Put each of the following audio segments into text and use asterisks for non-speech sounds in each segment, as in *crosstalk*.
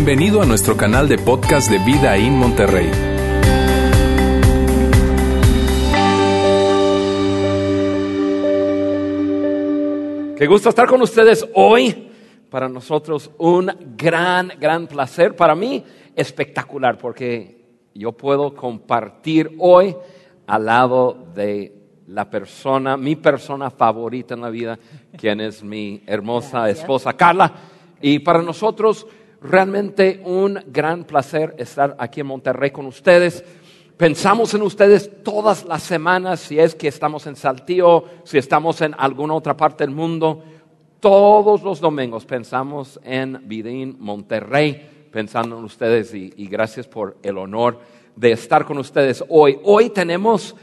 Bienvenido a nuestro canal de podcast de Vida en Monterrey. Qué gusto estar con ustedes hoy. Para nosotros un gran, gran placer. Para mí espectacular porque yo puedo compartir hoy al lado de la persona, mi persona favorita en la vida, quien es mi hermosa esposa Carla. Y para nosotros realmente un gran placer estar aquí en Monterrey con ustedes. Pensamos en ustedes todas las semanas, si es que estamos en Saltillo, si estamos en alguna otra parte del mundo. Todos los domingos pensamos en Vidín, Monterrey, pensando en ustedes y, gracias por el honor de estar con ustedes hoy. Hoy tenemos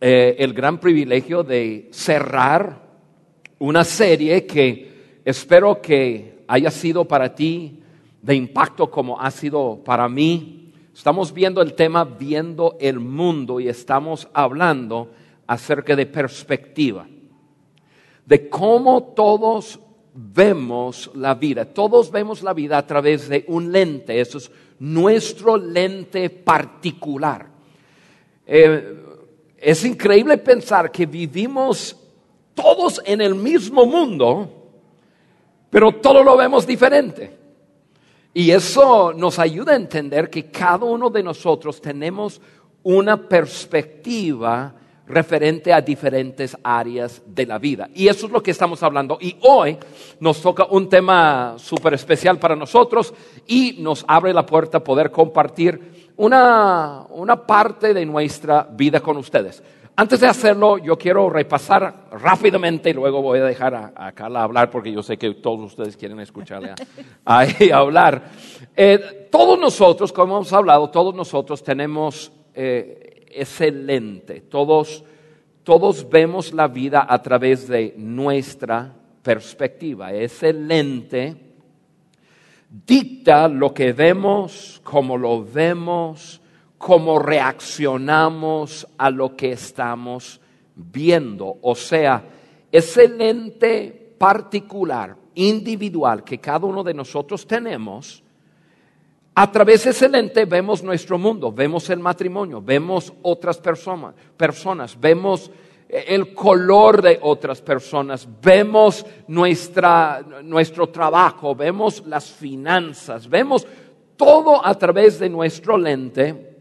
eh, el gran privilegio de cerrar una serie que espero que haya sido para ti de impacto como ha sido para mí. Estamos viendo el tema viendo el mundo y estamos hablando acerca de perspectiva, de cómo todos vemos la vida. Todos vemos la vida a través de un lente, eso es nuestro lente particular. Eh, es increíble pensar que vivimos todos en el mismo mundo, pero todo lo vemos diferente. Y eso nos ayuda a entender que cada uno de nosotros tenemos una perspectiva referente a diferentes áreas de la vida. Y eso es lo que estamos hablando. Y hoy nos toca un tema súper especial para nosotros y nos abre la puerta a poder compartir una, una parte de nuestra vida con ustedes. Antes de hacerlo, yo quiero repasar rápidamente y luego voy a dejar a, Carla hablar porque yo sé que todos ustedes quieren escucharle *laughs* a, ella hablar. Eh, todos nosotros, como hemos hablado, todos nosotros tenemos eh, ese lente. Todos, todos vemos la vida a través de nuestra perspectiva. Ese lente dicta lo que vemos, cómo lo vemos, cómo reaccionamos a lo que estamos viendo. O sea, ese lente particular, individual que cada uno de nosotros tenemos, a través de ese lente vemos nuestro mundo, vemos el matrimonio, vemos otras personas, personas vemos el color de otras personas, vemos nuestra, nuestro trabajo, vemos las finanzas, vemos todo a través de nuestro lente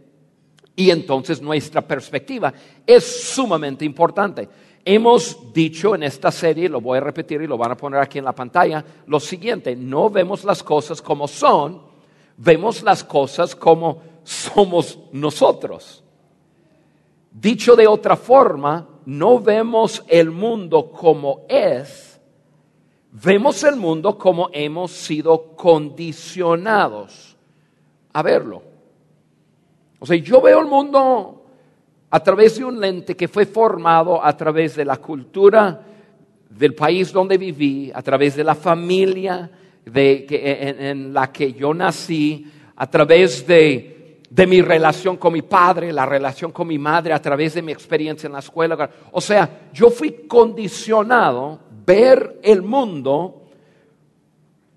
y entonces nuestra perspectiva es sumamente importante. Hemos dicho en esta serie, lo voy a repetir y lo van a poner aquí en la pantalla, lo siguiente, no vemos las cosas como son, vemos las cosas como somos nosotros. Dicho de otra forma, no vemos el mundo como es, vemos el mundo como hemos sido condicionados a verlo. O sea, yo veo el mundo a través de un lente que fue formado a través de la cultura del país donde viví, a través de la familia en, la que yo nací, a través de, de mi relación con mi padre, la relación con mi madre, a través de mi experiencia en la escuela. O sea, yo fui condicionado ver el mundo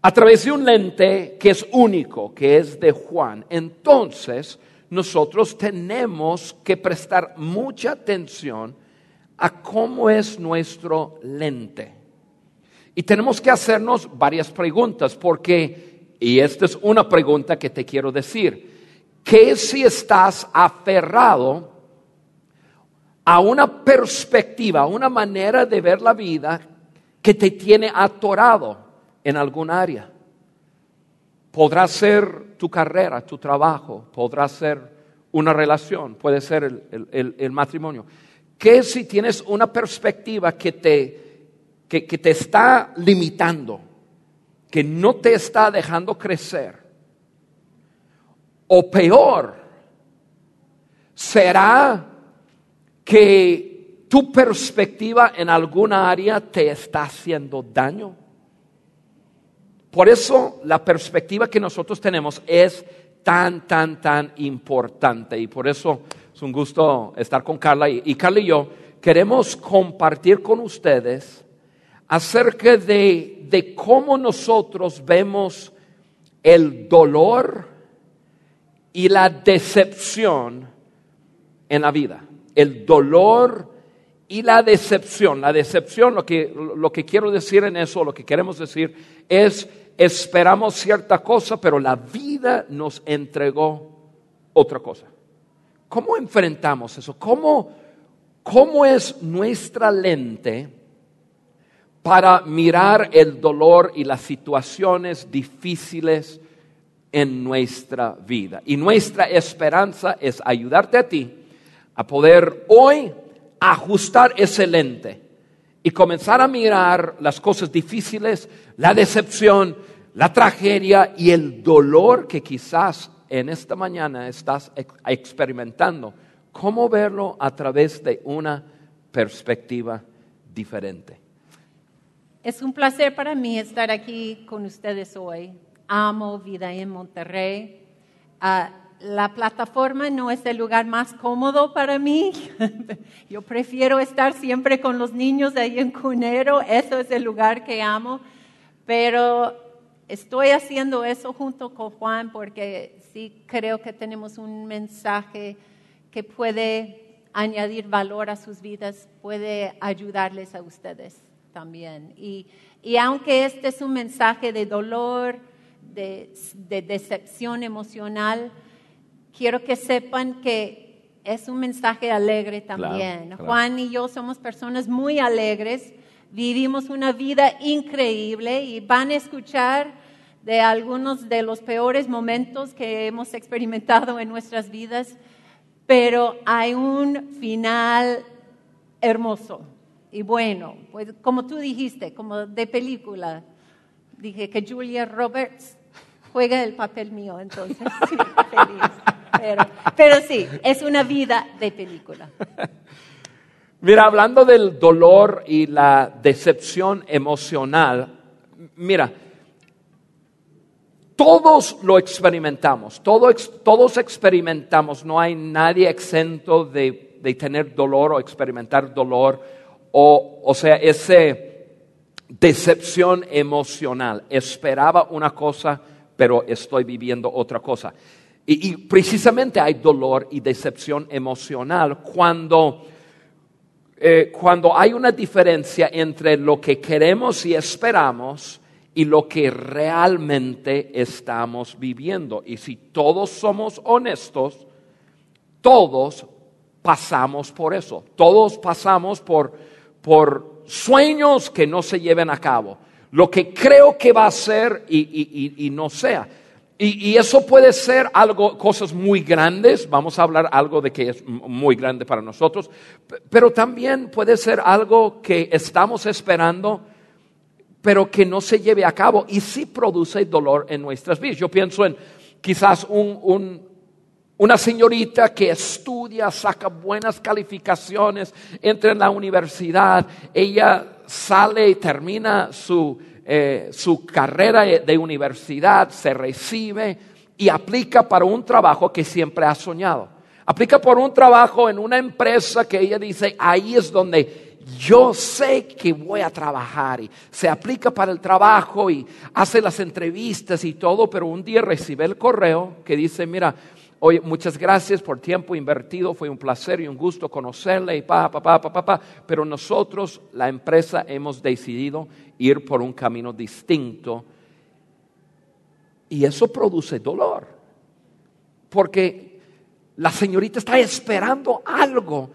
a través de un lente que es único, que es de Juan. Entonces, nosotros tenemos que prestar mucha atención a cómo es nuestro lente. Y tenemos que hacernos varias preguntas, porque, y esta es una pregunta que te quiero decir, ¿qué si estás aferrado a una perspectiva, a una manera de ver la vida que te tiene atorado en algún área? Podrá ser tu carrera, tu trabajo, podrá ser una relación, puede ser el, matrimonio. ¿Qué si tienes una perspectiva que te, que te está limitando, que no te está dejando crecer? O peor, será que tu perspectiva en alguna área te está haciendo daño. Por eso la perspectiva que nosotros tenemos es tan, tan, tan importante. Y por eso es un gusto estar con Carla. Y, Carla y yo queremos compartir con ustedes acerca de, de cómo nosotros vemos el dolor y la decepción en la vida. El dolor y la decepción. La decepción, lo que, lo que quiero decir en eso, lo que queremos decir es, esperamos cierta cosa, pero la vida nos entregó otra cosa. ¿Cómo enfrentamos eso? ¿Cómo, cómo es nuestra lente para mirar el dolor y las situaciones difíciles en nuestra vida? Y nuestra esperanza es ayudarte a ti a poder hoy ajustar ese lente y comenzar a mirar las cosas difíciles, la decepción, la tragedia y el dolor que quizás en esta mañana estás experimentando. ¿Cómo verlo a través de una perspectiva diferente? Es un placer para mí estar aquí con ustedes hoy. Amo Vida en Monterrey. Ah, la plataforma no es el lugar más cómodo para mí. *laughs* Yo prefiero estar siempre con los niños ahí en Cunero. Eso es el lugar que amo. Pero estoy haciendo eso junto con Juan porque sí creo que tenemos un mensaje que puede añadir valor a sus vidas, puede ayudarles a ustedes también. Y, aunque este es un mensaje de dolor, de decepción emocional, quiero que sepan que es un mensaje alegre también. Juan y yo somos personas muy alegres, vivimos una vida increíble y van a escuchar de algunos de los peores momentos que hemos experimentado en nuestras vidas, pero hay un final hermoso y bueno, pues como tú dijiste, como de película, dije que Julia Roberts juega el papel mío, entonces *laughs* sí, feliz pero, sí, es una vida de película. Mira, hablando del dolor y la decepción emocional, mira, todos lo experimentamos, todos, experimentamos, no hay nadie exento de, de, tener dolor o experimentar dolor, o, o sea, esa decepción emocional. Esperaba una cosa, pero estoy viviendo otra cosa. Y, precisamente hay dolor y decepción emocional cuando, eh, cuando hay una diferencia entre lo que queremos y esperamos y lo que realmente estamos viviendo. Y si todos somos honestos, todos pasamos por eso. Todos pasamos por, por sueños que no se lleven a cabo. Lo que creo que va a ser y, y no sea. Y, eso puede ser algo, cosas muy grandes, vamos a hablar algo de que es muy grande para nosotros, pero también puede ser algo que estamos esperando, pero que no se lleve a cabo y sí produce dolor en nuestras vidas. Yo pienso en quizás una señorita que estudia, saca buenas calificaciones, entra en la universidad, ella sale y termina su eh, su carrera de universidad, se recibe y aplica para un trabajo que siempre ha soñado. Aplica por un trabajo en una empresa que ella dice, ahí es donde yo sé que voy a trabajar y se aplica para el trabajo y hace las entrevistas y todo, pero un día recibe el correo que dice, mira, Oye, muchas gracias por tiempo invertido, fue un placer y un gusto conocerle y pa, pa, pa, pa, pa, pero nosotros, la empresa, hemos decidido ir por un camino distinto y eso produce dolor, porque la señorita está esperando algo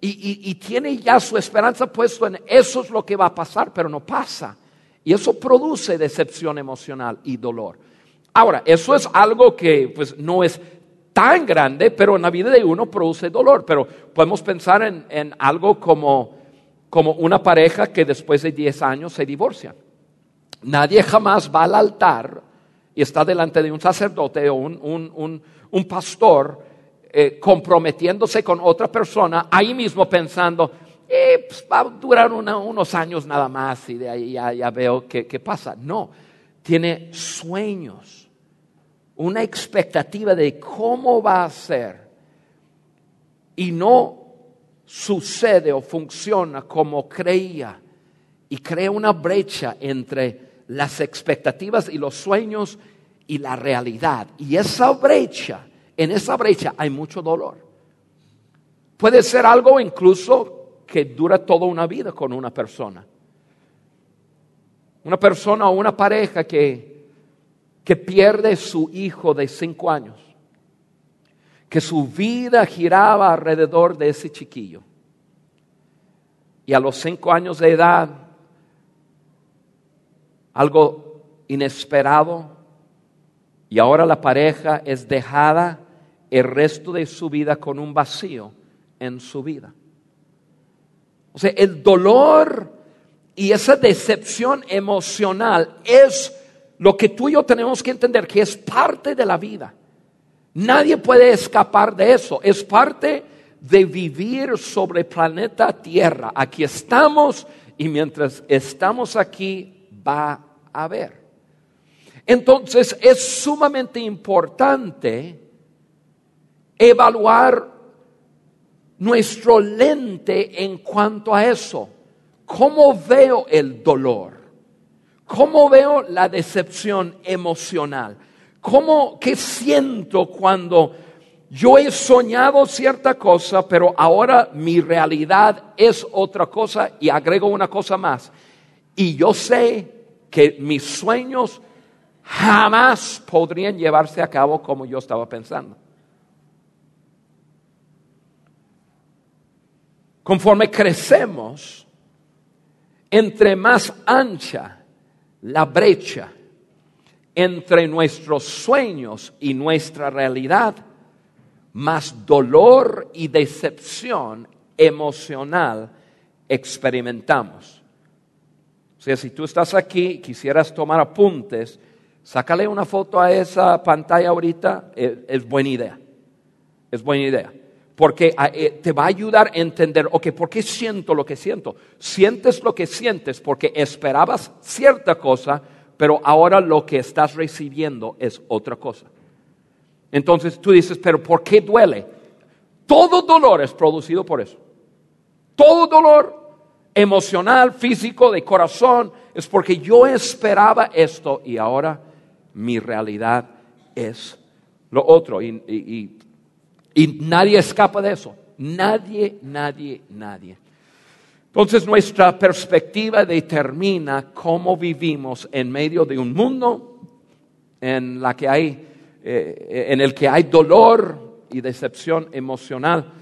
y, y tiene ya su esperanza puesto en eso es lo que va a pasar, pero no pasa. Y eso produce decepción emocional y dolor. Ahora, eso es algo que pues no es tan grande, pero en la vida de uno produce dolor. Pero podemos pensar en, algo como, como una pareja que después de 10 años se divorcia. Nadie jamás va al altar y está delante de un sacerdote o un, un, pastor eh, comprometiéndose con otra persona, ahí mismo pensando, eh, pues, va a durar unos años nada más y de ahí ya, veo qué pasa. No, tiene sueños una expectativa de cómo va a ser y no sucede o funciona como creía y crea una brecha entre las expectativas y los sueños y la realidad. Y esa brecha, en esa brecha hay mucho dolor. Puede ser algo incluso que dura toda una vida con una persona. Una persona o una pareja que, que pierde su hijo de cinco años, que su vida giraba alrededor de ese chiquillo. Y a los cinco años de edad, algo inesperado, y ahora la pareja es dejada el resto de su vida con un vacío en su vida. O sea, el dolor y esa decepción emocional es lo que tú y yo tenemos que entender, que es parte de la vida. Nadie puede escapar de eso. Es parte de vivir sobre el planeta Tierra. Aquí estamos y mientras estamos aquí va a haber. Entonces es sumamente importante evaluar nuestro lente en cuanto a eso. ¿Cómo veo el dolor? ¿Cómo veo la decepción emocional? ¿Cómo, qué siento cuando yo he soñado cierta cosa, pero ahora mi realidad es otra cosa y agrego una cosa más? Y yo sé que mis sueños jamás podrían llevarse a cabo como yo estaba pensando. Conforme crecemos, entre más ancha la brecha entre nuestros sueños y nuestra realidad, más dolor y decepción emocional experimentamos. O sea, si tú estás aquí y quisieras tomar apuntes, sácale una foto a esa pantalla ahorita, es, es buena idea. Es buena idea porque ah, eh, te va a ayudar a entender, ok, ¿por qué siento lo que siento? Sientes lo que sientes porque esperabas cierta cosa, pero ahora lo que estás recibiendo es otra cosa. Entonces tú dices, pero ¿por qué duele? Todo dolor es producido por eso. Todo dolor emocional, físico, de corazón, es porque yo esperaba esto y ahora mi realidad es lo otro. y y nadie escapa de eso. Nadie, nadie, nadie. Entonces nuestra perspectiva determina cómo vivimos en medio de un mundo en, la que hay, eh, en el que hay dolor y decepción emocional.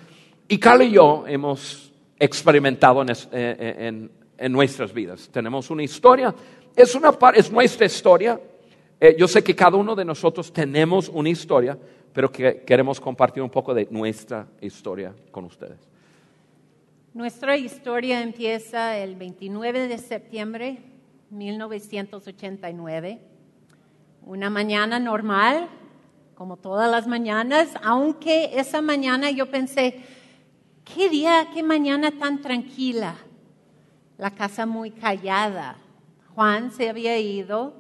Y Carl y yo hemos experimentado en, eh, en, nuestras vidas. Tenemos una historia, es, una, es nuestra historia. Eh, yo sé que cada uno de nosotros tenemos una historia, pero que queremos compartir un poco de nuestra historia con ustedes. Nuestra historia empieza el 29 de septiembre de 1989, una mañana normal, como todas las mañanas, aunque esa mañana yo pensé, qué día, qué mañana tan tranquila, la casa muy callada. Juan se había ido,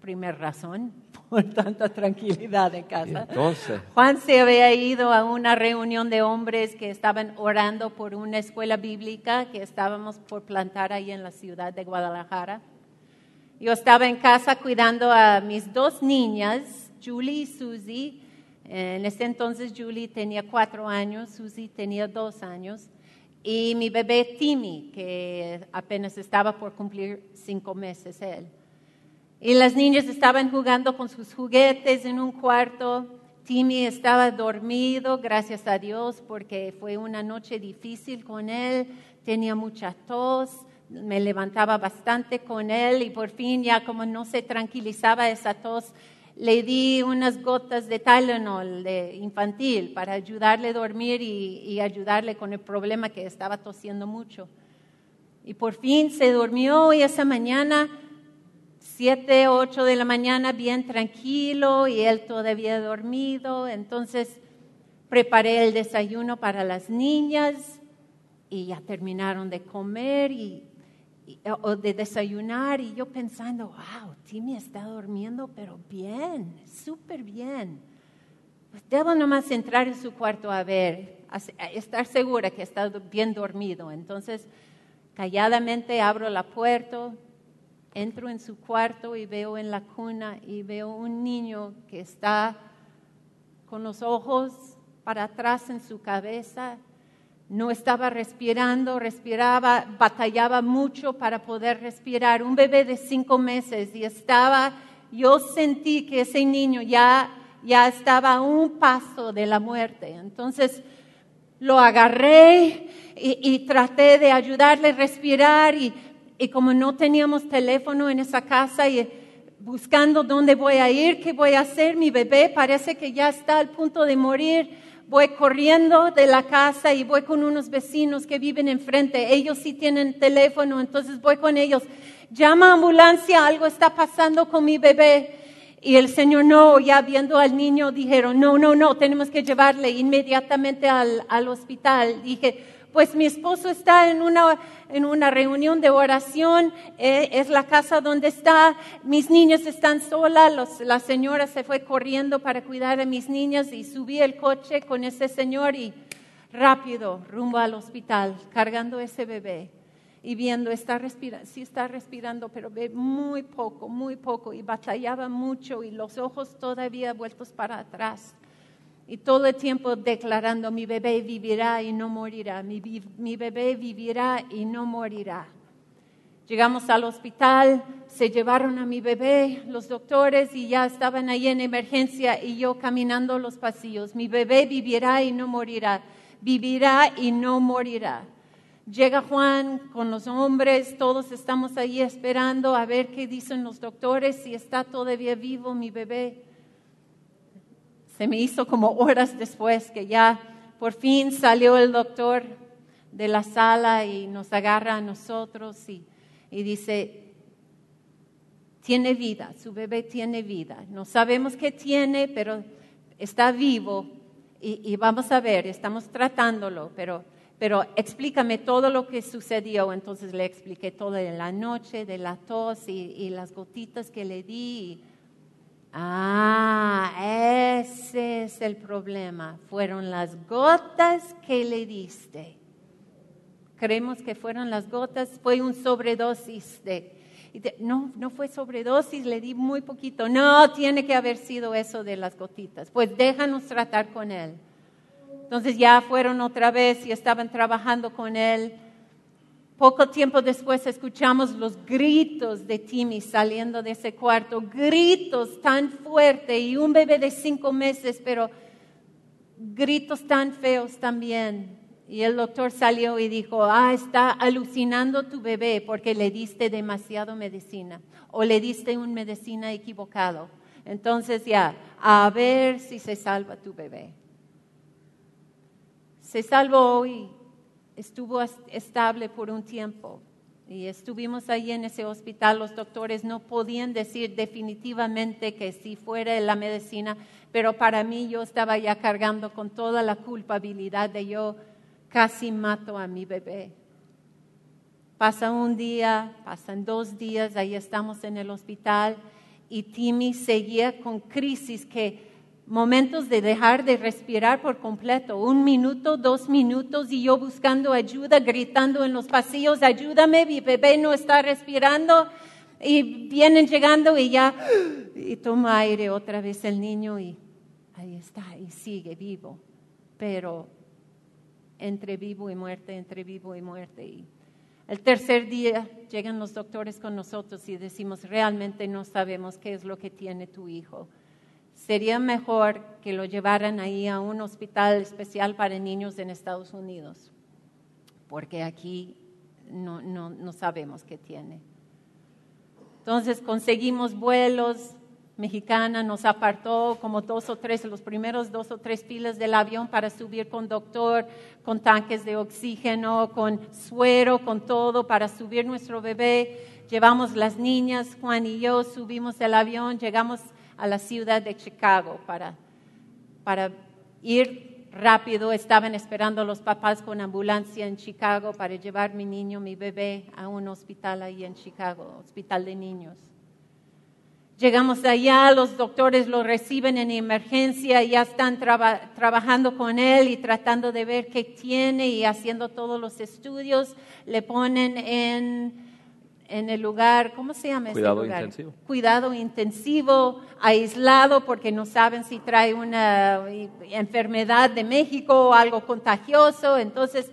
primer razón, por tanta tranquilidad en casa. Entonces. Juan se había ido a una reunión de hombres que estaban orando por una escuela bíblica que estábamos por plantar ahí en la ciudad de Guadalajara. Yo estaba en casa cuidando a mis dos niñas, Julie y Susie. En ese entonces Julie tenía cuatro años, Susie tenía dos años. Y mi bebé Timmy, que apenas estaba por cumplir cinco meses él. Y las niñas estaban jugando con sus juguetes en un cuarto. Timmy estaba dormido, gracias a Dios, porque fue una noche difícil con él. Tenía mucha tos, me levantaba bastante con él y por fin ya como no se tranquilizaba esa tos, le di unas gotas de Tylenol de infantil para ayudarle a dormir y, y ayudarle con el problema que estaba tosiendo mucho. Y por fin se durmió y esa mañana 7, 8 de la mañana bien tranquilo y él todavía dormido. Entonces preparé el desayuno para las niñas y ya terminaron de comer y, o de desayunar y yo pensando, wow, Timmy está durmiendo pero bien, súper bien. Pues debo nomás entrar en su cuarto a ver, a estar segura que está bien dormido. Entonces, calladamente abro la puerta, entro en su cuarto y veo en la cuna y veo un niño que está con los ojos para atrás en su cabeza. No estaba respirando, respiraba, batallaba mucho para poder respirar. Un bebé de cinco meses y estaba, yo sentí que ese niño ya, ya estaba a un paso de la muerte. Entonces lo agarré y, y traté de ayudarle a respirar y y como no teníamos teléfono en esa casa y buscando dónde voy a ir, qué voy a hacer, mi bebé parece que ya está al punto de morir. Voy corriendo de la casa y voy con unos vecinos que viven enfrente. Ellos sí tienen teléfono, entonces voy con ellos. Llama a ambulancia, algo está pasando con mi bebé. Y el Señor no, ya viendo al niño, dijeron, no, no, no, tenemos que llevarle inmediatamente al, al hospital. Dije, pues mi esposo está en una, en una reunión de oración, eh, es la casa donde está, mis niños están solas, la señora se fue corriendo para cuidar a mis niños y subí el coche con ese señor y rápido rumbo al hospital, cargando ese bebé y viendo, está respirando, sí está respirando, pero ve muy poco, muy poco y batallaba mucho y los ojos todavía vueltos para atrás y todo el tiempo declarando, mi bebé vivirá y no morirá, mi, bebé vivirá y no morirá. Llegamos al hospital, se llevaron a mi bebé los doctores y ya estaban ahí en emergencia y yo caminando los pasillos. Mi bebé vivirá y no morirá, vivirá y no morirá. Llega Juan con los hombres, todos estamos ahí esperando a ver qué dicen los doctores, si está todavía vivo mi bebé. Se me hizo como horas después que ya por fin salió el doctor de la sala y nos agarra a nosotros y, dice, tiene vida, su bebé tiene vida. No sabemos qué tiene, pero está vivo y, vamos a ver, estamos tratándolo, pero, pero explícame todo lo que sucedió. Entonces le expliqué todo de la noche, de la tos y, y las gotitas que le di. Ah, ese es el problema. Fueron las gotas que le diste. Creemos que fueron las gotas, fue un sobredosis de... no, no fue sobredosis, le di muy poquito. No, tiene que haber sido eso de las gotitas. Pues déjanos tratar con él. Entonces ya fueron otra vez y estaban trabajando con él poco tiempo después escuchamos los gritos de Timmy saliendo de ese cuarto, gritos tan fuertes y un bebé de cinco meses, pero gritos tan feos también. Y el doctor salió y dijo, ah, está alucinando tu bebé porque le diste demasiado medicina o le diste una medicina equivocado. Entonces ya, a ver si se salva tu bebé. Se salvó hoy estuvo estable por un tiempo. Y estuvimos ahí en ese hospital, los doctores no podían decir definitivamente que si fuera la medicina, pero para mí yo estaba ya cargando con toda la culpabilidad de yo casi mato a mi bebé. Pasa un día, pasan dos días, ahí estamos en el hospital y Timmy seguía con crisis que momentos de dejar de respirar por completo, un minuto, dos minutos y yo buscando ayuda, gritando en los pasillos, ayúdame, mi bebé no está respirando y vienen llegando y ya, y toma aire otra vez el niño y ahí está, y sigue vivo, pero entre vivo y muerte, entre vivo y muerte. Y el tercer día llegan los doctores con nosotros y decimos, realmente no sabemos qué es lo que tiene tu hijo sería mejor que lo llevaran ahí a un hospital especial para niños en Estados Unidos, porque aquí no, no, sabemos qué tiene. Entonces conseguimos vuelos, mexicana nos apartó como dos o tres, los primeros dos o tres filas del avión para subir con doctor, con tanques de oxígeno, con suero, con todo para subir nuestro bebé. Llevamos las niñas, Juan y yo subimos el avión, llegamos a la ciudad de Chicago para, para ir rápido. Estaban esperando los papás con ambulancia en Chicago para llevar mi niño, mi bebé, a un hospital ahí en Chicago, hospital de niños. Llegamos allá, los doctores lo reciben en emergencia, ya están trabajando con él y tratando de ver qué tiene y haciendo todos los estudios. Le ponen en en el lugar, ¿cómo se llama ese Cuidado lugar? intensivo. Cuidado intensivo, aislado, porque no saben si trae una eh, enfermedad de México o algo contagioso. Entonces,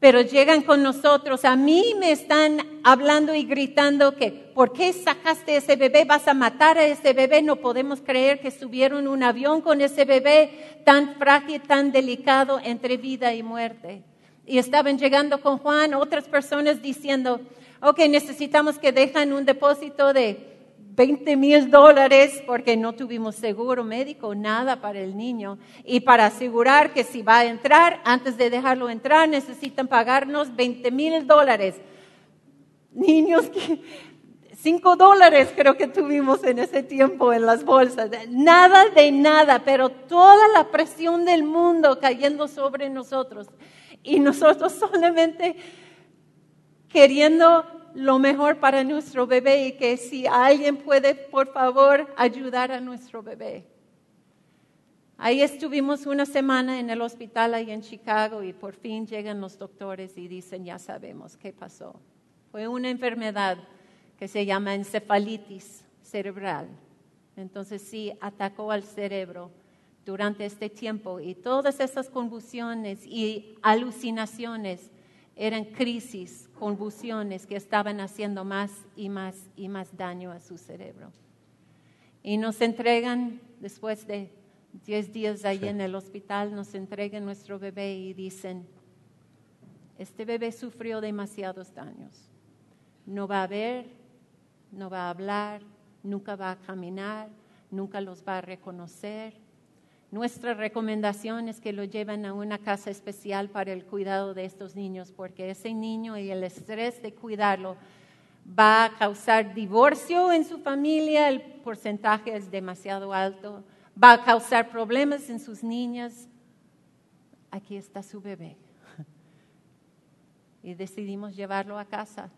pero llegan con nosotros. A mí me están hablando y gritando que, ¿por qué sacaste ese bebé? ¿Vas a matar a ese bebé? No podemos creer que subieron un avión con ese bebé tan frágil, tan delicado entre vida y muerte. Y estaban llegando con Juan, otras personas diciendo, ok, necesitamos que dejen un depósito de 20 mil dólares porque no tuvimos seguro médico, nada para el niño. Y para asegurar que si va a entrar, antes de dejarlo entrar, necesitan pagarnos 20 mil dólares. Niños que 5 dólares creo que tuvimos en ese tiempo en las bolsas. Nada de nada, pero toda la presión del mundo cayendo sobre nosotros. Y nosotros *laughs* solamente queriendo lo mejor para nuestro bebé y que si alguien puede, por favor, ayudar a nuestro bebé. Ahí estuvimos una semana en el hospital ahí en Chicago y por fin llegan los doctores y dicen, ya sabemos qué pasó. Fue una enfermedad que se llama encefalitis cerebral. Entonces sí, atacó al cerebro durante este tiempo y todas esas convulsiones y alucinaciones eran crisis, convulsiones que estaban haciendo más y más y más daño a su cerebro. Y nos entregan, después de 10 días ahí en el hospital, nos entregan nuestro bebé y dicen, este bebé sufrió demasiados daños. No va a ver, no va a hablar, nunca va a caminar, nunca los va a reconocer. Nuestra recomendación es que lo lleven a una casa especial para el cuidado de estos niños, porque ese niño y el estrés de cuidarlo va a causar divorcio en su familia, el porcentaje es demasiado alto, va a causar problemas en sus niñas. Aquí está su bebé. *laughs* Y decidimos llevarlo a casa.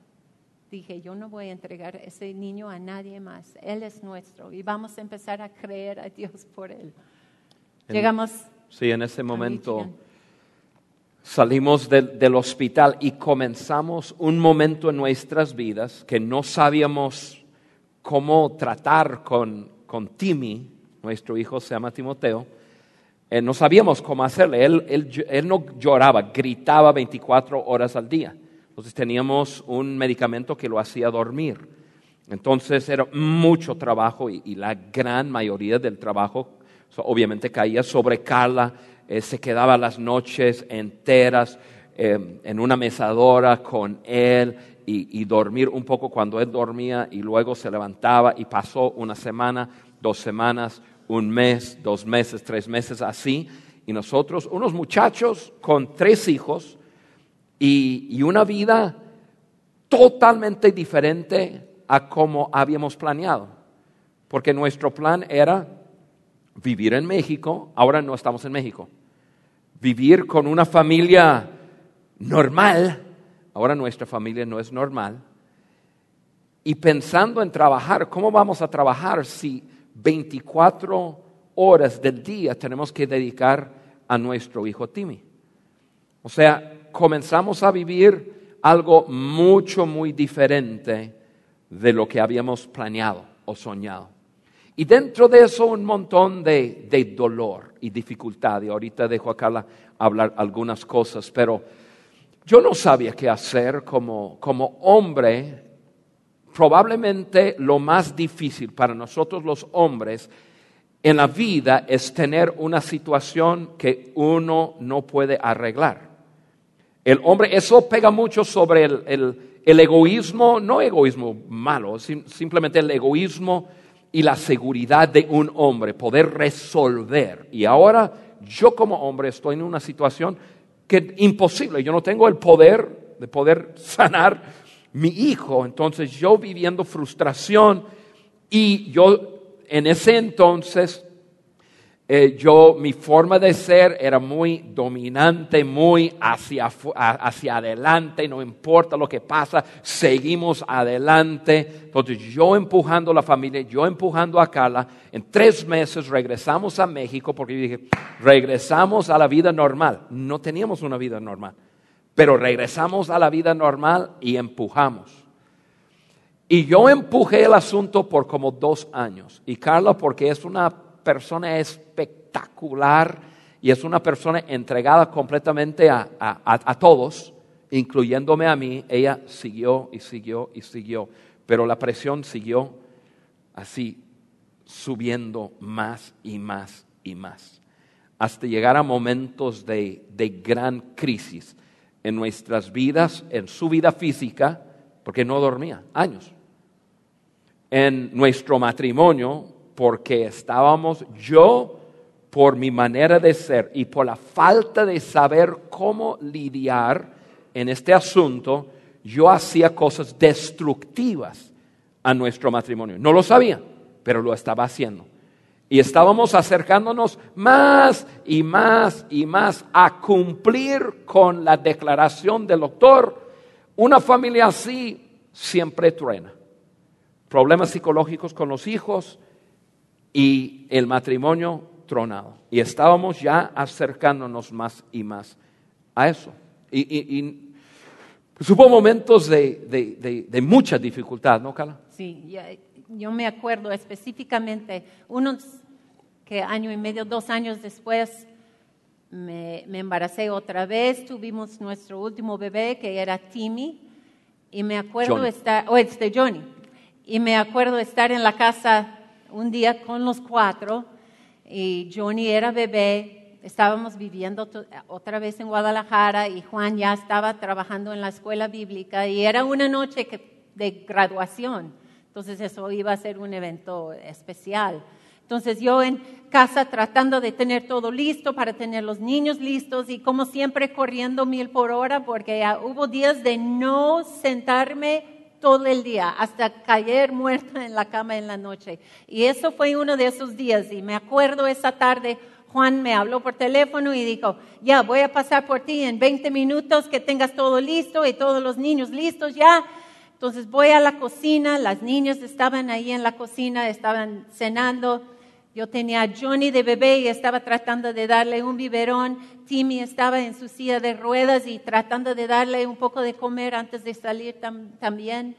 Dije, yo no voy a entregar ese niño a nadie más. Él es nuestro y vamos a empezar a creer a Dios por él. En- Llegamos Sí, en ese momento salimos del, del hospital y comenzamos un momento en nuestras vidas que no sabíamos cómo tratar con, con Timmy, nuestro hijo se llama Timoteo. Eh, no sabíamos cómo hacerle. Él, él él no lloraba, gritaba 24 horas al día. Entonces teníamos un medicamento que lo hacía dormir. Entonces era mucho trabajo y, y la gran mayoría del trabajo obviamente caía sobre Carla. Eh, se quedaba las noches enteras eh, en una mesadora con él y, y dormir un poco cuando él dormía y luego se levantaba y pasó una semana, dos semanas, un mes, dos meses, tres meses así. Y nosotros, unos muchachos con tres hijos y, y una vida totalmente diferente a como habíamos planeado. Porque nuestro plan era vivir en México, ahora no estamos en México. Vivir con una familia normal, ahora nuestra familia no es normal. Y pensando en trabajar, ¿cómo vamos a trabajar si 24 horas del día tenemos que dedicar a nuestro hijo Timmy? O sea, comenzamos a vivir algo mucho, muy diferente de lo que habíamos planeado o soñado. Y dentro de eso un montón de, de dolor y dificultad. Y ahorita dejo a Carla hablar algunas cosas, pero yo no sabía qué hacer como, como hombre. Probablemente lo más difícil para nosotros los hombres en la vida es tener una situación que uno no puede arreglar. El hombre, eso pega mucho sobre el, el- el egoísmo, no egoísmo malo, sim- simplemente el egoísmo y la seguridad de un hombre, poder resolver. Y ahora yo como hombre estoy en una situación que imposible, yo no tengo el poder de poder sanar mi hijo, entonces yo viviendo frustración y yo en ese entonces eh, yo, mi forma de ser era muy dominante, muy hacia, hacia adelante, no importa lo que pasa, seguimos adelante. Entonces yo empujando a la familia, yo empujando a Carla, en tres meses regresamos a México porque yo dije, regresamos a la vida normal. No teníamos una vida normal, pero regresamos a la vida normal y empujamos. Y yo empujé el asunto por como dos años. Y Carla, porque es una persona espectacular y es una persona entregada completamente a, a- a- todos, incluyéndome a mí, ella siguió y siguió y siguió. Pero la presión siguió así, subiendo más y más y más, hasta llegar a momentos de, de gran crisis en nuestras vidas, en su vida física, porque no dormía, años en nuestro matrimonio porque estábamos yo por mi manera de ser y por la falta de saber cómo lidiar en este asunto, yo hacía cosas destructivas a nuestro matrimonio. No lo sabía, pero lo estaba haciendo. Y estábamos acercándonos más y más y más a cumplir con la declaración del doctor. Una familia así siempre truena problemas psicológicos con los hijos y el matrimonio tronado. Y estábamos ya acercándonos más y más a eso. Y, y- y pues hubo momentos de, de- de- de mucha dificultad, ¿no, Carla? Sí, yo me acuerdo específicamente, unos que año y medio, dos años después, me, me embaracé otra vez, tuvimos nuestro último bebé que era Timmy, y me acuerdo Johnny. estar, o este Johnny, y me acuerdo estar en la casa un día con los cuatro, y Johnny era bebé, estábamos viviendo otra vez en Guadalajara y Juan ya estaba trabajando en la escuela bíblica y era una noche que- de graduación, entonces eso iba a ser un evento especial. Entonces yo en casa tratando de tener todo listo para tener los niños listos y como siempre corriendo mil por hora porque ah, hubo días de no sentarme todo el día hasta caer muerta en la cama en la noche. Y eso fue uno de esos días y me acuerdo esa tarde Juan me habló por teléfono y dijo, ya voy a pasar por ti en 20 minutos que tengas todo listo y todos los niños listos ya. Entonces voy a la cocina, las niñas estaban ahí en la cocina, estaban cenando. Yo tenía a Johnny de bebé y estaba tratando de darle un biberón. Timmy estaba en su silla de ruedas y tratando de darle un poco de comer antes de salir tam- también.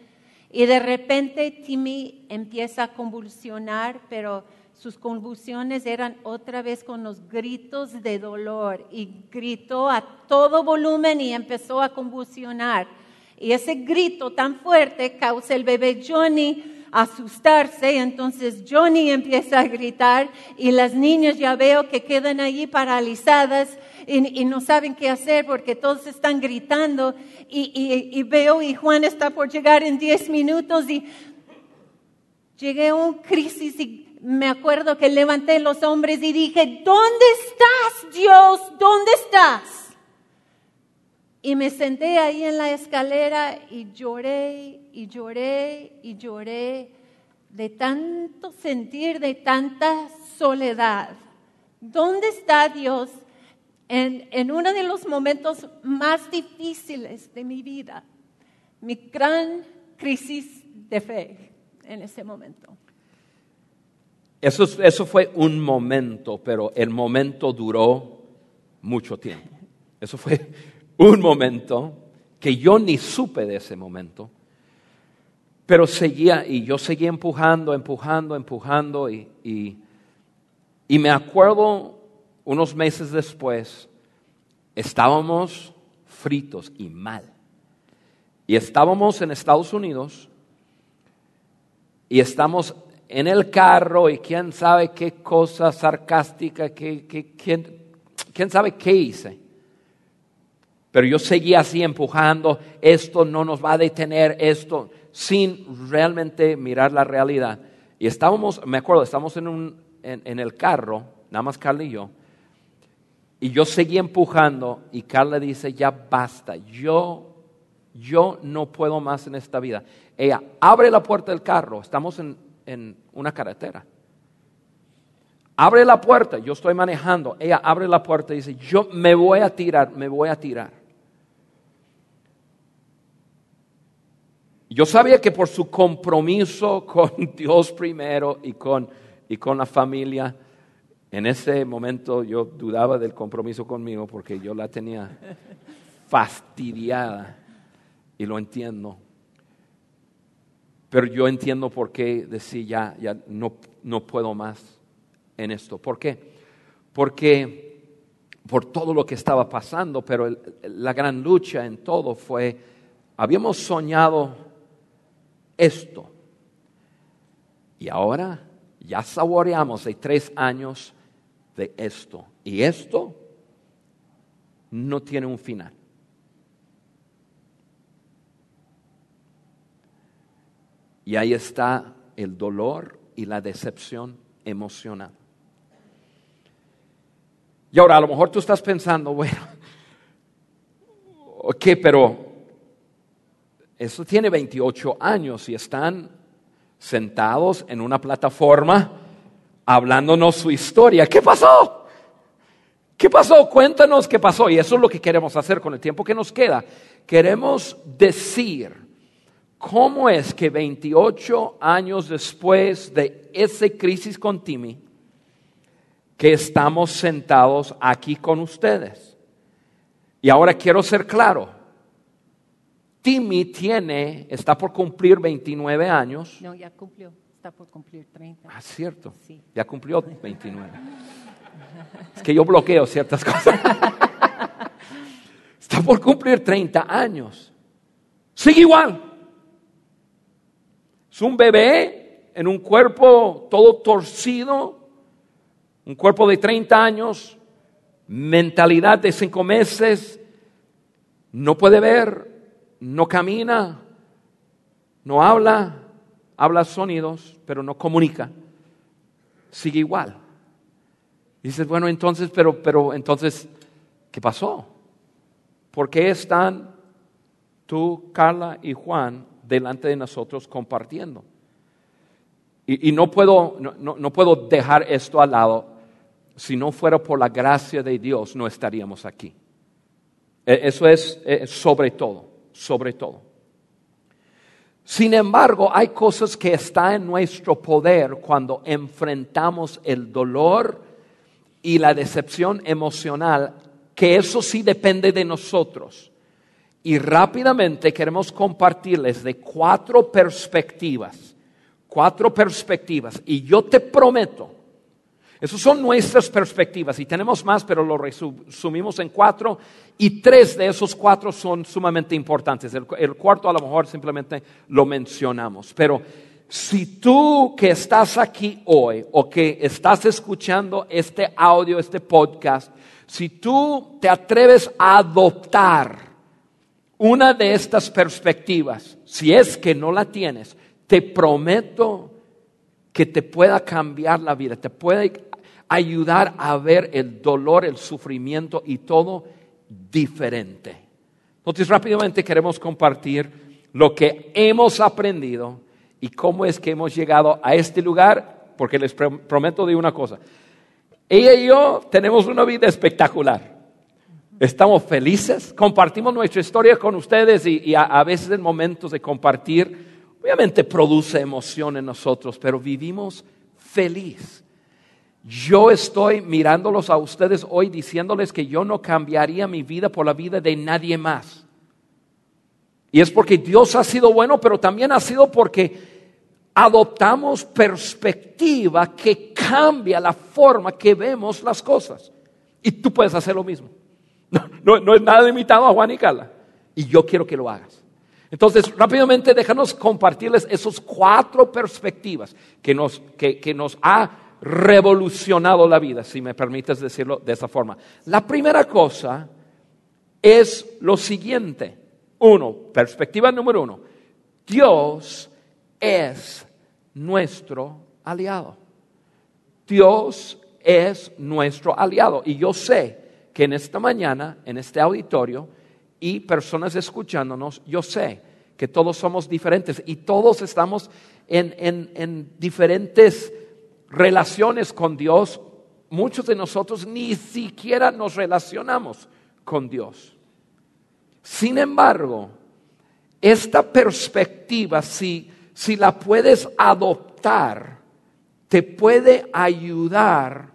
Y de repente Timmy empieza a convulsionar, pero sus convulsiones eran otra vez con los gritos de dolor y gritó a todo volumen y empezó a convulsionar. Y ese grito tan fuerte causa el bebé Johnny asustarse, entonces Johnny empieza a gritar y las niñas ya veo que quedan allí paralizadas y, y no saben qué hacer porque todos están gritando y, y- y veo y Juan está por llegar en 10 minutos y llegué a un crisis y me acuerdo que levanté los hombres y dije, ¿dónde estás Dios? ¿Dónde estás? Y me senté ahí en la escalera y lloré y lloré y lloré de tanto sentir, de tanta soledad. ¿Dónde está Dios en, en uno de los momentos más difíciles de mi vida? Mi gran crisis de fe en ese momento. Eso, eso fue un momento, pero el momento duró mucho tiempo. Eso fue un momento que yo ni supe de ese momento, pero seguía y yo seguía empujando, empujando, empujando y, y, me acuerdo unos meses después, estábamos fritos y mal. Y estábamos en Estados Unidos y estamos en el carro y quién sabe qué cosa sarcástica, qué, qué- quién, quién sabe qué hice. Pero yo seguía así empujando, esto no nos va a detener, esto, sin realmente mirar la realidad. Y estábamos, me acuerdo, estábamos en, un, en, el carro, nada más Carla y yo, y yo seguía empujando y Carla dice, ya basta, yo, yo no puedo más en esta vida. Ella abre la puerta del carro, estamos en, en una carretera. Abre la puerta, yo estoy manejando, ella abre la puerta y dice, yo me voy a tirar, me voy a tirar. Yo sabía que por su compromiso *laughs* con Dios primero y con, y con la familia, en ese momento yo dudaba del compromiso conmigo porque yo la tenía fastidiada y lo entiendo. Pero yo entiendo por qué decir ya, ya no, no puedo más en esto. ¿Por qué? Porque por todo lo que estaba pasando, pero la gran lucha en todo fue, habíamos soñado esto. Y ahora ya saboreamos de tres años de esto. Y esto no tiene un final. Y ahí está el dolor y la decepción emocional. Y ahora a lo mejor tú estás pensando, *laughs* bueno, ok, pero eso tiene 28 años y están sentados en una plataforma hablándonos su historia. ¿Qué pasó? ¿Qué pasó? Cuéntanos qué pasó. Y eso es lo que queremos hacer con el tiempo que nos queda. Queremos decir cómo es que 28 años después de esa crisis con Timmy, que estamos sentados aquí con ustedes. Y ahora quiero ser claro. Timmy tiene, está por cumplir 29 años. No, ya cumplió. Está por cumplir 30. Ah, cierto. Sí. Ya cumplió 29. Es que yo bloqueo ciertas *laughs* cosas. Está por cumplir 30 años. Sigue igual. Es un bebé en un cuerpo todo torcido, un cuerpo de 30 años, mentalidad de 5 meses, no puede ver, no camina, no habla, habla sonidos, pero no comunica. Sigue igual. Dices, bueno, entonces, pero, pero, entonces, ¿qué pasó? ¿Por qué están tú, Carla y Juan delante de nosotros compartiendo? Y, y no, puedo, no, no- no puedo dejar esto al lado. Si no fuera por la gracia de Dios, no estaríamos aquí. E- Eso es sobre todo, sobre todo. Sin embargo, hay cosas que están en nuestro poder cuando enfrentamos el dolor y la decepción emocional, que eso sí depende de nosotros. Y rápidamente queremos compartirles de cuatro perspectivas, cuatro perspectivas. Y yo te prometo, esas son nuestras perspectivas y tenemos más, pero lo resumimos en cuatro y tres de esos cuatro son sumamente importantes. El, el cuarto a lo mejor simplemente lo mencionamos. Pero si tú que estás aquí hoy o que estás escuchando este audio, este podcast, si tú te atreves a adoptar una de estas perspectivas, si es que no la tienes, te prometo que te pueda cambiar la vida, te puede ayudar a ver el dolor, el sufrimiento y todo diferente. Entonces rápidamente queremos compartir lo que hemos aprendido y cómo es que hemos llegado a este lugar, porque les prom- prometo de una cosa. Ella y yo tenemos una vida espectacular. Estamos felices, compartimos nuestra historia con ustedes y, a veces en momentos de compartir, obviamente produce emoción en nosotros, pero vivimos feliz. Yo estoy mirándolos a ustedes hoy diciéndoles que yo no cambiaría mi vida por la vida de nadie más. Y es porque Dios ha sido bueno, pero también ha sido porque adoptamos perspectiva que cambia la forma que vemos las cosas. Y tú puedes hacer lo mismo. No, no, es nada limitado a Juan y Carla. Y yo quiero que lo hagas. Entonces, rápidamente déjanos compartirles esos cuatro perspectivas que nos, que, que nos ha revolucionado la vida, si me permites decirlo de esa forma. La primera cosa es lo siguiente. Uno, perspectiva número uno. Dios es nuestro aliado. Dios es nuestro aliado. Y yo sé que en esta mañana, en este auditorio, y personas escuchándonos, yo sé que todos somos diferentes y todos estamos en, en- en diferentes relaciones con Dios. Muchos de nosotros ni siquiera nos relacionamos con Dios. Sin embargo, esta perspectiva, si, si la puedes adoptar, te puede ayudar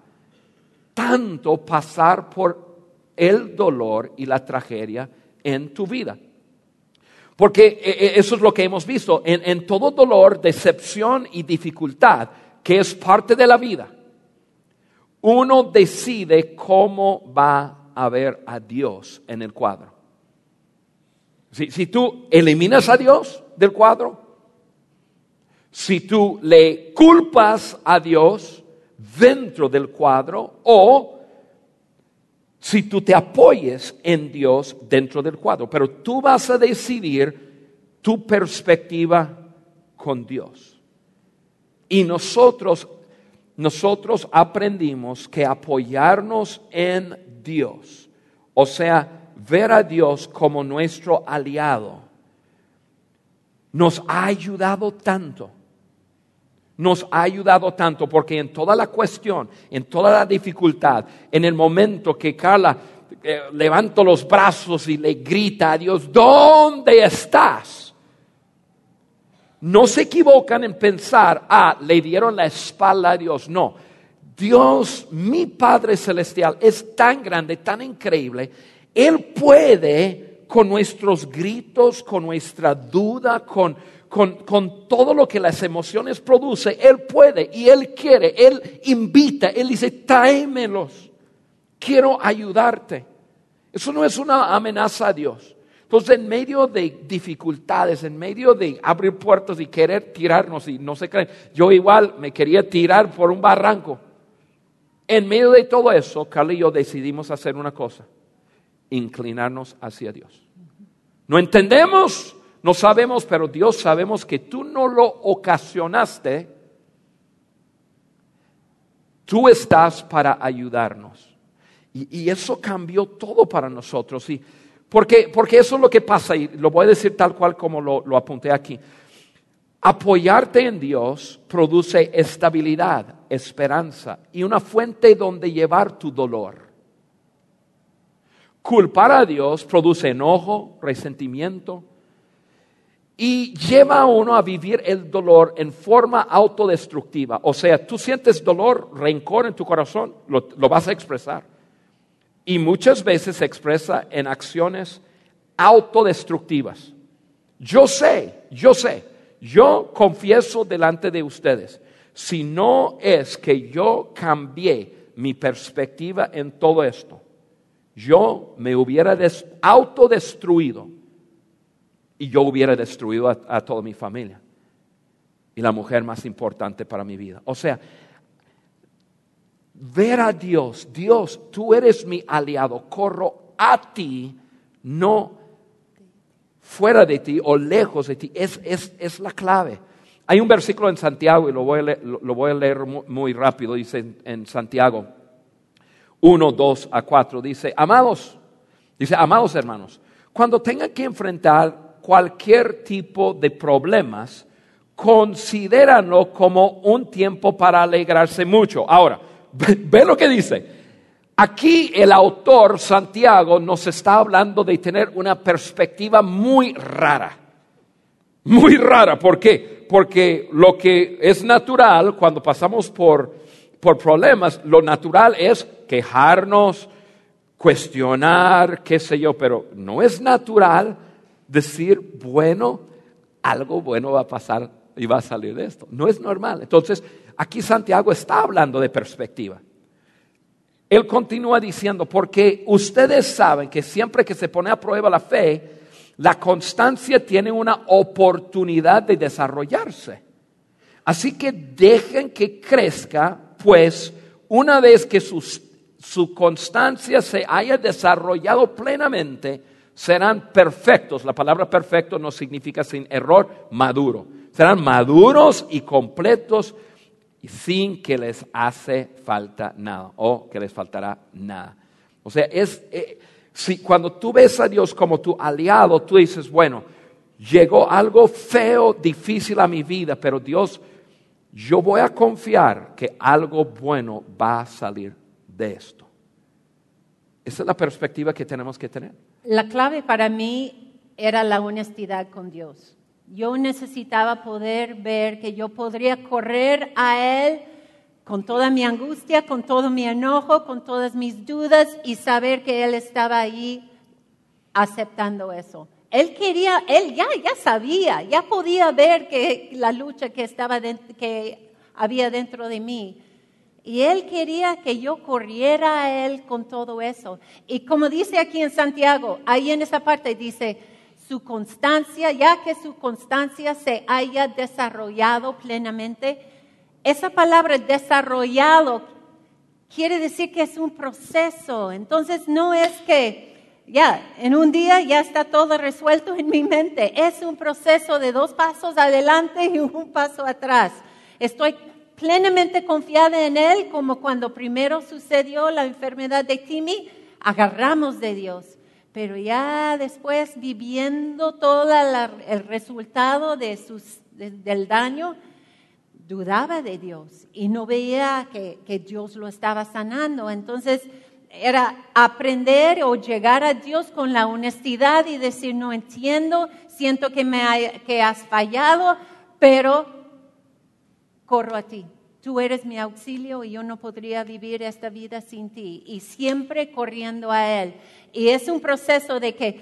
tanto pasar por el dolor y la tragedia en tu vida. Porque eh, eh, eso es lo que hemos visto. En, en todo dolor, decepción y dificultad, que es parte de la vida, uno decide cómo va a ver a Dios en el cuadro. Si, si tú eliminas a Dios del cuadro, si tú le culpas a Dios dentro del cuadro o si tú te apoyes en Dios dentro del cuadro. Pero tú vas a decidir tu perspectiva con Dios. Y nosotros, nosotros aprendimos que apoyarnos en Dios, o sea, ver a Dios como nuestro aliado, nos ha ayudado tanto. Nos ha ayudado tanto porque en toda la cuestión, en toda la dificultad, en el momento que Carla eh, los brazos y le grita a Dios, ¿dónde estás? No se equivocan en pensar, ah, le dieron la espalda a Dios. No, Dios, mi Padre Celestial, es tan grande, tan increíble. Él puede con nuestros gritos, con nuestra duda, con, con, todo lo que las emociones produce, Él puede y Él quiere, Él invita, Él dice, tráemelos, quiero ayudarte. Eso no es una amenaza a Dios. Entonces, en medio de dificultades, en medio de abrir puertos y querer tirarnos, y no se creen, yo igual me quería tirar por un barranco. En medio de todo eso, Carla y yo decidimos hacer una cosa, inclinarnos hacia Dios. No entendemos, no sabemos, pero Dios sabemos que tú no lo ocasionaste. Tú estás para ayudarnos. Y, eso cambió todo para nosotros. Y porque, porque, eso es lo que pasa, y lo voy a decir tal cual como lo, apunté aquí. Apoyarte en Dios produce estabilidad, esperanza y una fuente donde llevar tu dolor. Culpar a Dios produce enojo, resentimiento y lleva a uno a vivir el dolor en forma autodestructiva. O sea, tú sientes dolor, rencor en tu corazón, lo vas a expresar. Y muchas veces se expresa en acciones autodestructivas. Yo sé, yo sé yo confieso delante de ustedes, si no es que yo cambié mi perspectiva en todo esto, yo me hubiera autodestruido y yo hubiera destruido a, a toda mi familia y la mujer más importante para mi vida. O sea, ver a Dios, Dios, tú eres mi aliado, corro a ti, no fuera de ti o lejos de ti, es, es, la clave. Hay un versículo en Santiago y lo voy a leer, lo voy a leer muy rápido, dice en, Santiago 1, 2 a 4, dice, amados, dice, amados hermanos, cuando tengan que enfrentar cualquier tipo de problemas, considéranlo como un tiempo para alegrarse mucho. Ahora, *laughs* ve lo que dice. Aquí el autor Santiago nos está hablando de tener una perspectiva muy rara. Muy rara. ¿Por qué? Porque lo que es natural cuando pasamos por, por problemas, lo natural es quejarnos, cuestionar, qué sé yo, pero no es natural decir, bueno, algo bueno va a pasar y va a salir de esto. No es normal. Entonces, aquí Santiago está hablando de perspectiva. Él continúa diciendo, porque ustedes saben que siempre que se pone a prueba la fe, la constancia tiene una oportunidad de desarrollarse. Así que dejen que crezca, pues una vez que su constancia se haya desarrollado plenamente, serán perfectos. La palabra perfecto no significa sin error, maduro. Serán maduros y completos sin que les hace falta nada o que les faltará nada. O sea, es, eh, si cuando tú ves a Dios como tu aliado, tú dices, bueno, llegó algo feo, difícil a mi vida, pero Dios, yo voy a confiar que algo bueno va a salir de esto. Esa es la perspectiva que tenemos que tener. La clave para mí era la honestidad con Dios. Yo necesitaba poder ver que yo podría correr a Él con toda mi angustia, con todo mi enojo, con todas mis dudas y saber que Él estaba ahí aceptando eso. él quería, él ya, ya sabía, ya podía ver que la lucha que estaba que había dentro de mí. Y él quería que yo corriera a él con todo eso. Y como dice aquí en Santiago, ahí en esa parte dice, su constancia, ya que su constancia se haya desarrollado plenamente, esa palabra desarrollado quiere decir que es un proceso. Entonces no es que ya, en un día ya está todo resuelto en mi mente. Es un proceso de dos pasos adelante y un paso atrás. Estoy plenamente confiada en Él, como cuando primero sucedió la enfermedad de Timmy, agarramos de Dios. Pero ya después, viviendo todo el resultado de sus, del daño, dudaba de Dios y no veía que, que Dios lo estaba sanando. Entonces, era aprender o llegar a Dios con la honestidad y decir, no entiendo, siento que, me que has fallado, pero corro a ti. Tú eres mi auxilio y yo no podría vivir esta vida sin ti. Y siempre corriendo a Él. Y es un proceso de que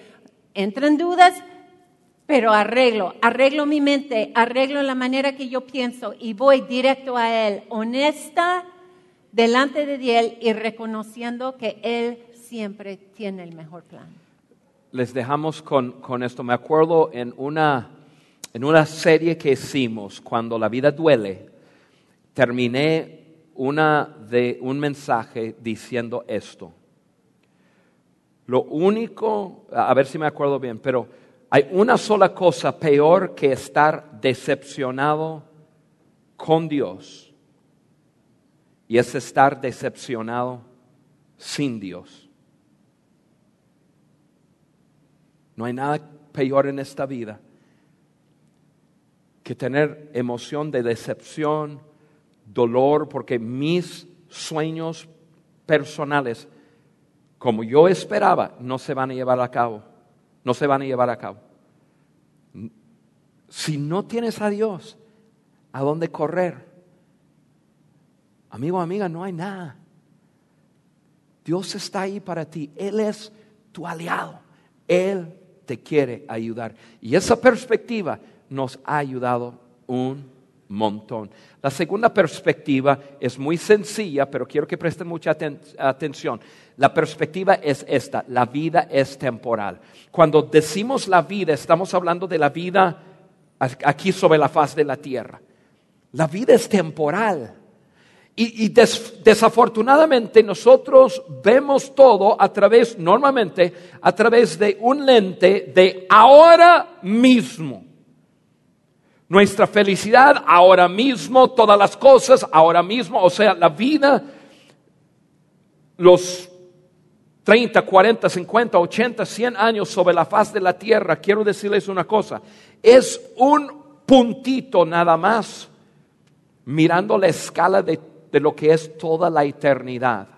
entran dudas, pero arreglo, arreglo mi mente, arreglo la manera que yo pienso y voy directo a Él, honesta delante de Él y reconociendo que Él siempre tiene el mejor plan. Les dejamos con, con esto. Me acuerdo en una, en una serie que hicimos, Cuando la vida duele, terminé una de un mensaje diciendo esto. Lo único, a ver si me acuerdo bien, pero hay una sola cosa peor que estar decepcionado con Dios y es estar decepcionado sin Dios. No hay nada peor en esta vida que tener emoción de decepción, dolor, porque mis sueños personales, como yo esperaba, no se van a llevar a cabo. No se van a llevar a cabo. Si no tienes a Dios, ¿a dónde correr? Amigo, amiga, no hay nada. Dios está ahí para ti. Él es tu aliado. Él te quiere ayudar. Y esa perspectiva nos ha ayudado un montón. La segunda perspectiva es muy sencilla, pero quiero que presten mucha atención. La perspectiva es esta, la vida es temporal. Cuando decimos la vida, estamos hablando de la vida aquí sobre la faz de la tierra. La vida es temporal. Y, desafortunadamente nosotros vemos todo a través, normalmente, a través de un lente de ahora mismo. Nuestra felicidad ahora mismo, todas las cosas ahora mismo, o sea, la vida, los 30, 40, 50, 80, 100 años sobre la faz de la tierra, quiero decirles una cosa, es un puntito nada más mirando la escala de de lo que es toda la eternidad.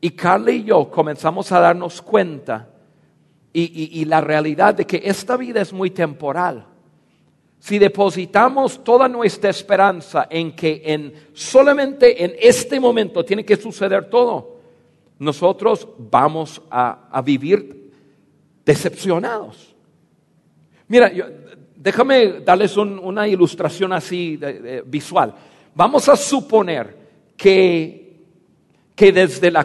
Y Carly y yo comenzamos a darnos cuenta y, la realidad de que esta vida es muy temporal. Si depositamos toda nuestra esperanza en que en solamente en este momento tiene que suceder todo, nosotros vamos a, vivir decepcionados. Mira, déjame darles una ilustración así visual. Vamos a suponer que, que desde el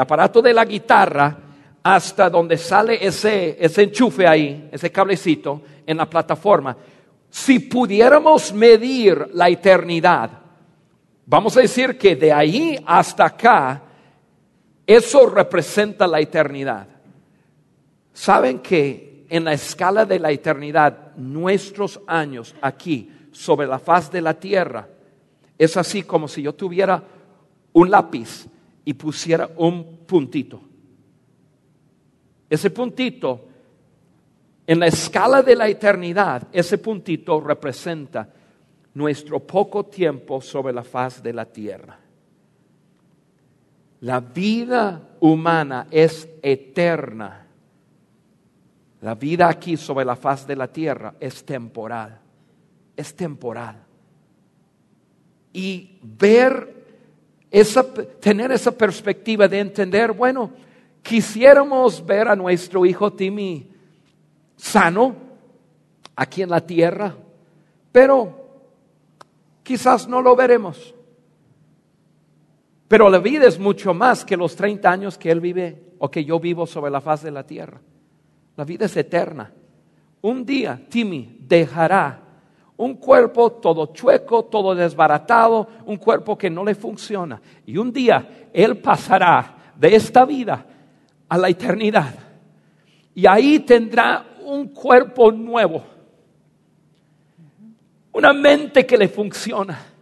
aparato de la guitarra hasta donde sale ese, ese enchufe ahí, ese cablecito en la plataforma, si pudiéramos medir la eternidad, vamos a decir que de ahí hasta acá, eso representa la eternidad. ¿Saben que en la escala de la eternidad, nuestros años aquí sobre la faz de la tierra. Es así como si yo tuviera un lápiz y pusiera un puntito. Ese puntito, en la escala de la eternidad, ese puntito representa nuestro poco tiempo sobre la faz de la tierra. La vida humana es eterna. La vida aquí sobre la faz de la tierra es temporal es temporal. Y ver esa, tener esa perspectiva de entender, bueno, quisiéramos ver a nuestro hijo Timmy sano aquí en la tierra, pero quizás no lo veremos. Pero la vida es mucho más que los 30 años que Él vive o que yo vivo sobre la faz de la tierra. La vida es eterna. Un día Timmy dejará un cuerpo todo chueco, todo desbaratado, un cuerpo que no le funciona. Y un día Él pasará de esta vida a la eternidad. Y ahí tendrá un cuerpo nuevo, una mente que le funciona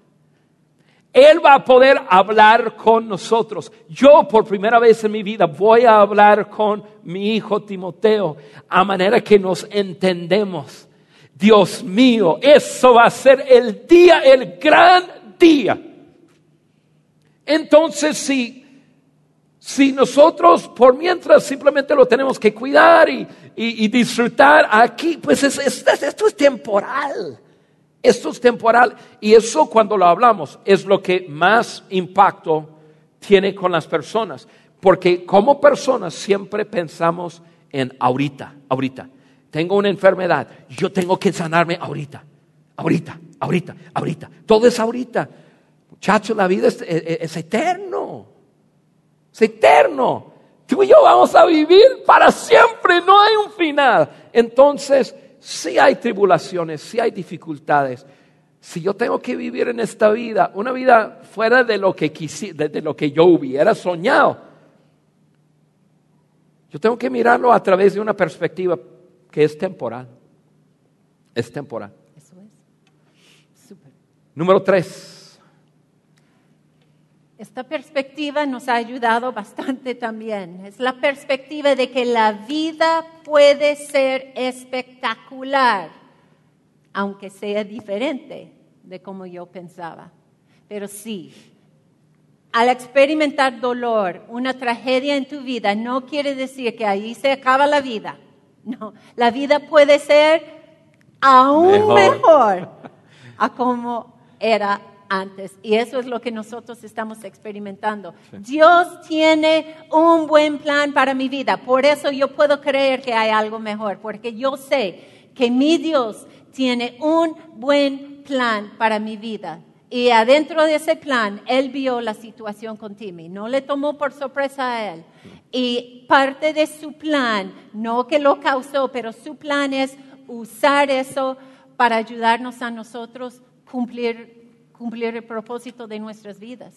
él va a poder hablar con nosotros. Yo por primera vez en mi vida voy a hablar con mi hijo Timoteo a manera que nos entendemos. Dios mío, eso va a ser el día, el gran día. Entonces, si, si nosotros por mientras simplemente lo tenemos que cuidar y, disfrutar aquí, pues esto es temporal. Esto es temporal y eso cuando lo hablamos es lo que más impacto tiene con las personas. Porque como personas siempre pensamos en ahorita, ahorita. Tengo una enfermedad, yo tengo que sanarme ahorita, ahorita, ahorita, ahorita. Todo es ahorita. Muchachos, la vida es, es eterno. Es eterno. Tú y yo vamos a vivir para siempre, no hay un final. Entonces, si hay tribulaciones, si hay dificultades. Si yo tengo que vivir en esta vida, una vida fuera de lo que, de lo que yo hubiera soñado, yo tengo que mirarlo a través de una perspectiva que es temporal. Es temporal. Eso es. Número tres. Esta perspectiva nos ha ayudado bastante también. Es la perspectiva de que la vida puede ser espectacular, aunque sea diferente de como yo pensaba. Pero sí, al experimentar dolor, una tragedia en tu vida, no quiere decir que ahí se acaba la vida. No, la vida puede ser aún mejor, a como era antes. Y eso es lo que nosotros estamos experimentando. Dios tiene un buen plan para mi vida. Por eso yo puedo creer que hay algo mejor, porque yo sé que mi Dios tiene un buen plan para mi vida. Y adentro de ese plan, Él vio la situación con Timmy. No le tomó por sorpresa a Él. Y parte de su plan, no que lo causó, pero su plan es usar eso para ayudarnos a nosotros cumplir cumplir el propósito de nuestras vidas.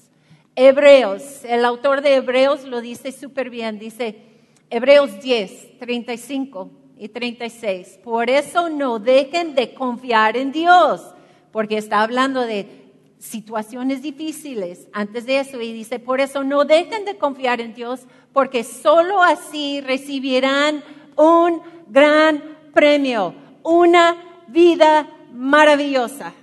Hebreos, el autor de Hebreos lo dice súper bien, dice Hebreos 10, 35 y 36. Por eso no dejen de confiar en Dios, porque está hablando de situaciones difíciles antes de eso y dice, por eso no dejen de confiar en Dios, porque solo así recibirán un gran premio, una vida maravillosa.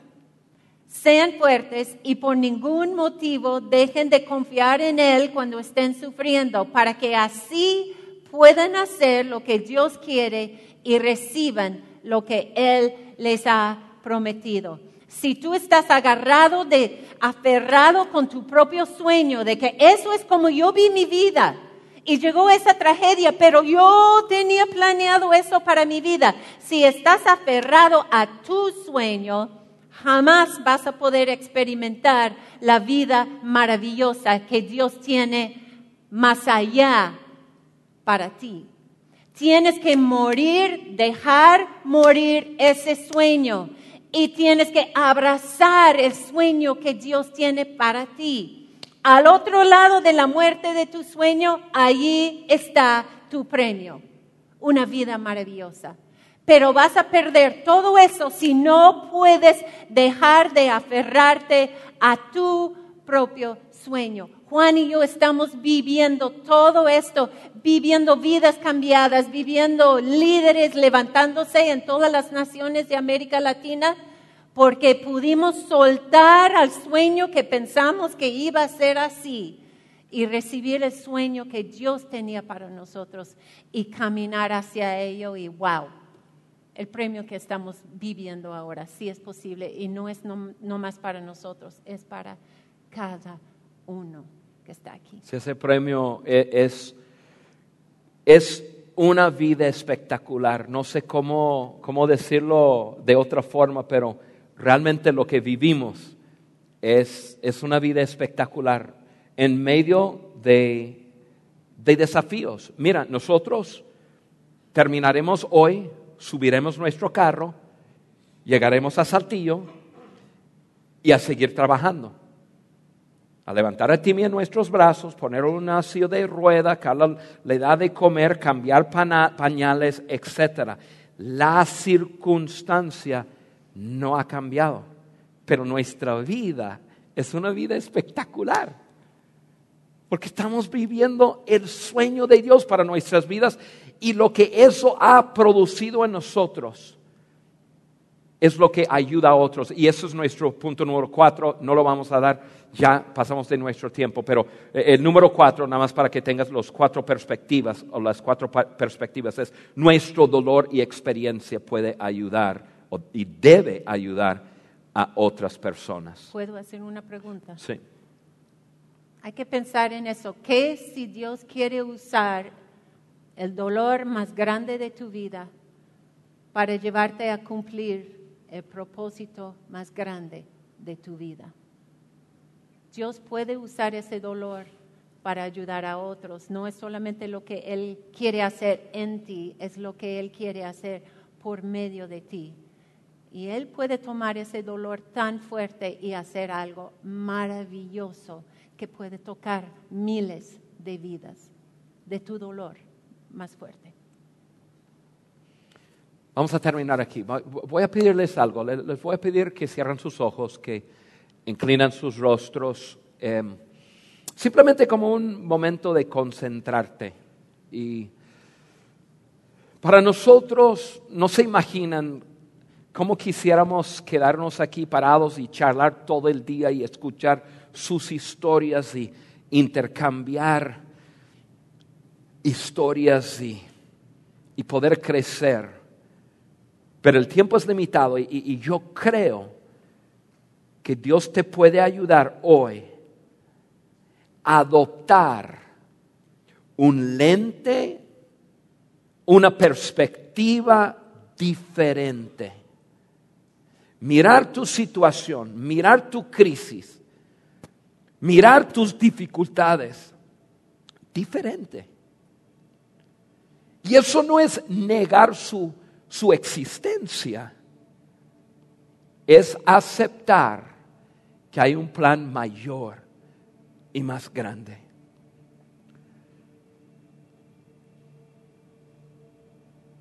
Sean fuertes y por ningún motivo dejen de confiar en Él cuando estén sufriendo, para que así puedan hacer lo que Dios quiere y reciban lo que Él les ha prometido. Si tú estás agarrado de, aferrado con tu propio sueño de que eso es como yo vi mi vida, y llegó esa tragedia, pero yo tenía planeado eso para mi vida. Si estás aferrado a tu sueño, jamás vas a poder experimentar la vida maravillosa que Dios tiene más allá para ti. Tienes que morir, dejar morir ese sueño y tienes que abrazar el sueño que Dios tiene para ti. Al otro lado de la muerte de tu sueño, allí está tu premio, una vida maravillosa pero vas a perder todo eso si no puedes dejar de aferrarte a tu propio sueño. Juan y yo estamos viviendo todo esto, viviendo vidas cambiadas, viviendo líderes levantándose en todas las naciones de América Latina, porque pudimos soltar al sueño que pensamos que iba a ser así y recibir el sueño que Dios tenía para nosotros y caminar hacia ello y wow el premio que estamos viviendo ahora, sí es posible, y no es no, más para nosotros, es para cada uno que está aquí. Si ese premio e, es, es una vida espectacular. No sé cómo, cómo decirlo de otra forma, pero realmente lo que vivimos es, es una vida espectacular en medio de, de desafíos. Mira, nosotros terminaremos hoy, subiremos nuestro carro, llegaremos a Saltillo y a seguir trabajando a levantar a Timmy en nuestros brazos, poner una silla de rueda, le da de comer, cambiar pañales, etc. La circunstancia no ha cambiado, pero nuestra vida es una vida espectacular. Porque estamos viviendo el sueño de Dios para nuestras vidas y lo que eso ha producido en nosotros es lo que ayuda a otros. Y eso es nuestro punto número cuatro. No lo vamos a dar, ya pasamos de nuestro tiempo. Pero eh, el número cuatro, nada más para que tengas las cuatro perspectivas o las cuatro perspectivas, es nuestro dolor y experiencia puede ayudar y debe ayudar a otras personas. ¿Puedo hacer una pregunta? Sí. Hay que pensar en eso. ¿Qué si Dios quiere usar el dolor más grande de tu vida para llevarte a cumplir el propósito más grande de tu vida. Dios puede usar ese dolor para ayudar a otros. No es solamente lo que Él quiere hacer en ti, es lo que Él quiere hacer por medio de ti. Y Él puede tomar ese dolor tan fuerte y hacer algo maravilloso que puede tocar miles de vidas de tu dolor más fuerte. Vamos a terminar aquí. Voy a pedirles algo. Les voy a pedir que cierren sus ojos, que inclinan sus rostros, em, simplemente como un momento de concentrarte. Y para nosotros, no se imaginan cómo quisiéramos quedarnos aquí parados y charlar todo el día y escuchar sus historias y intercambiar historias y, y poder crecer. Pero el tiempo es limitado y, yo creo que Dios te puede ayudar hoy a adoptar un lente, una perspectiva diferente. Mirar tu situación, mirar tu crisis, mirar tus dificultades diferente. Y eso no es negar su su existencia es aceptar que hay un plan mayor y más grande.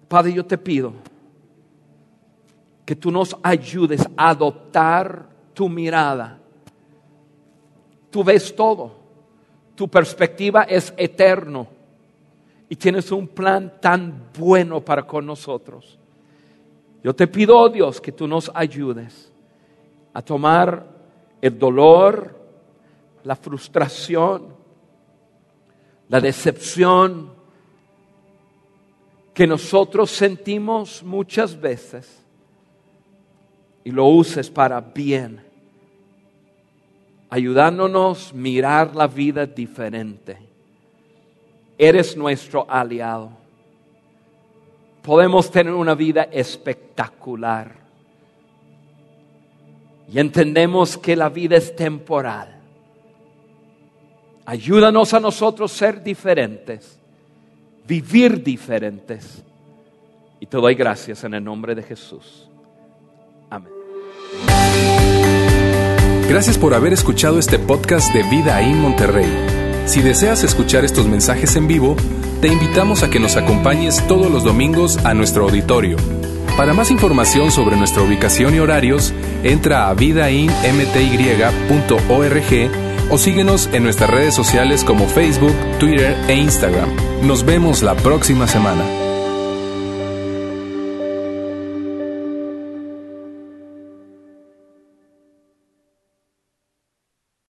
Padre, yo te pido que tú nos ayudes a adoptar tu mirada. Tú ves todo, tu perspectiva es eterno y tienes un plan tan bueno para con nosotros. Yo te pido, oh Dios, que tú nos ayudes a tomar el dolor, la frustración, la decepción que nosotros sentimos muchas veces y lo uses para bien, ayudándonos a mirar la vida diferente. Eres nuestro aliado podemos tener una vida espectacular. Y entendemos que la vida es temporal. Ayúdanos a nosotros ser diferentes, vivir diferentes. Y te doy gracias en el nombre de Jesús. Amén. Gracias por haber escuchado este podcast de Vida en Monterrey. Si deseas escuchar estos mensajes en vivo, te invitamos a que nos acompañes todos los domingos a nuestro auditorio. Para más información sobre nuestra ubicación y horarios, entra a vidainmty.org o síguenos en nuestras redes sociales como Facebook, Twitter e Instagram. Nos vemos la próxima semana.